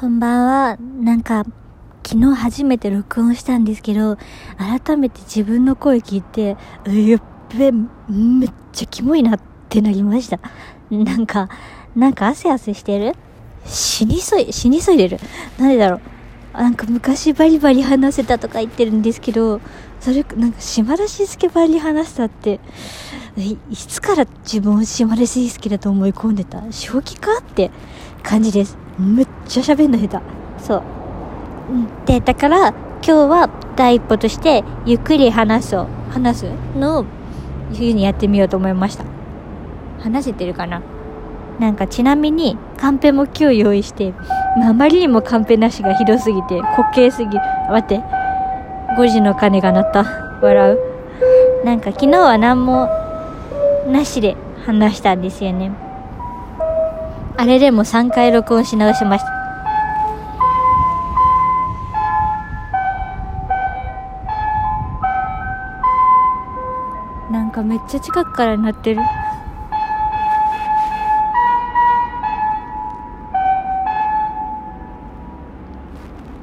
こんばんは。なんか、昨日初めて録音したんですけど、改めて自分の声聞いて、やっべ、めっちゃキモいなってなりました。なんか、なんか汗汗してる？死にそい、死にそいでる？なんでだろう？なんか昔バリバリ話せたとか言ってるんですけど、それ、なんか島田紳介バリ話したって、いつから自分を島田紳介だと思い込んでた？正気か？って感じです。めっちゃ喋んの下手。そう。で、だから、今日は第一歩として、ゆっくり話そう。話す？のを、いう風にやってみようと思いました。話せてるかな？なんかちなみに、カンペも今日用意して、あまりにもカンペなしがひどすぎて、滑稽すぎる。待って。5時の鐘が鳴った。笑う。なんか昨日は何も、なしで話したんですよね。あれでも3回録音し直しました。なんかめっちゃ近くから鳴ってる。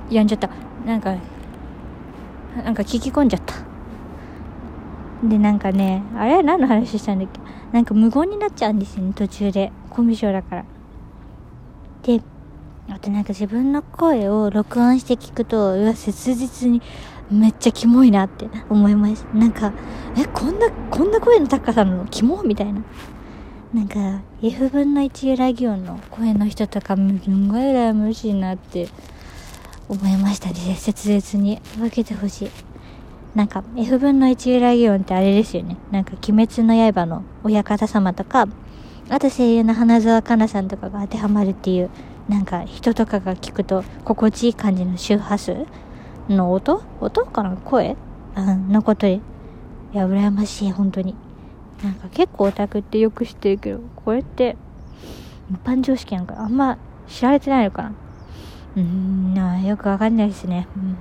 やんじゃった。なんか、なんか聞き込んじゃった。で、なんかね、あれ？何の話したんだっけ？なんか無言になっちゃうんですよね、途中で。コミュ障だから。で、あとなんか自分の声を録音して聞くと、うわ、切実にめっちゃキモいなって思います。なんか、え、こんな、こんな声の高さなのキモみたいな。なんか、F 分の1由来擬音の声の人とか、すんごい羨ましいなって思いましたね。切実に分けてほしい。なんか、F 分の1由来擬音ってあれですよね。なんか、鬼滅の刃の親方様とか、あと声優の花澤香菜さんとかが当てはまるっていう、なんか人とかが聞くと心地いい感じの周波数の音？音かな？声？うん、のことで。いや、羨ましい、本当に。なんか結構オタクってよく知ってるけど、これって一般常識なんかあんま知られてないのかな？うーん、よくわかんないですね。うん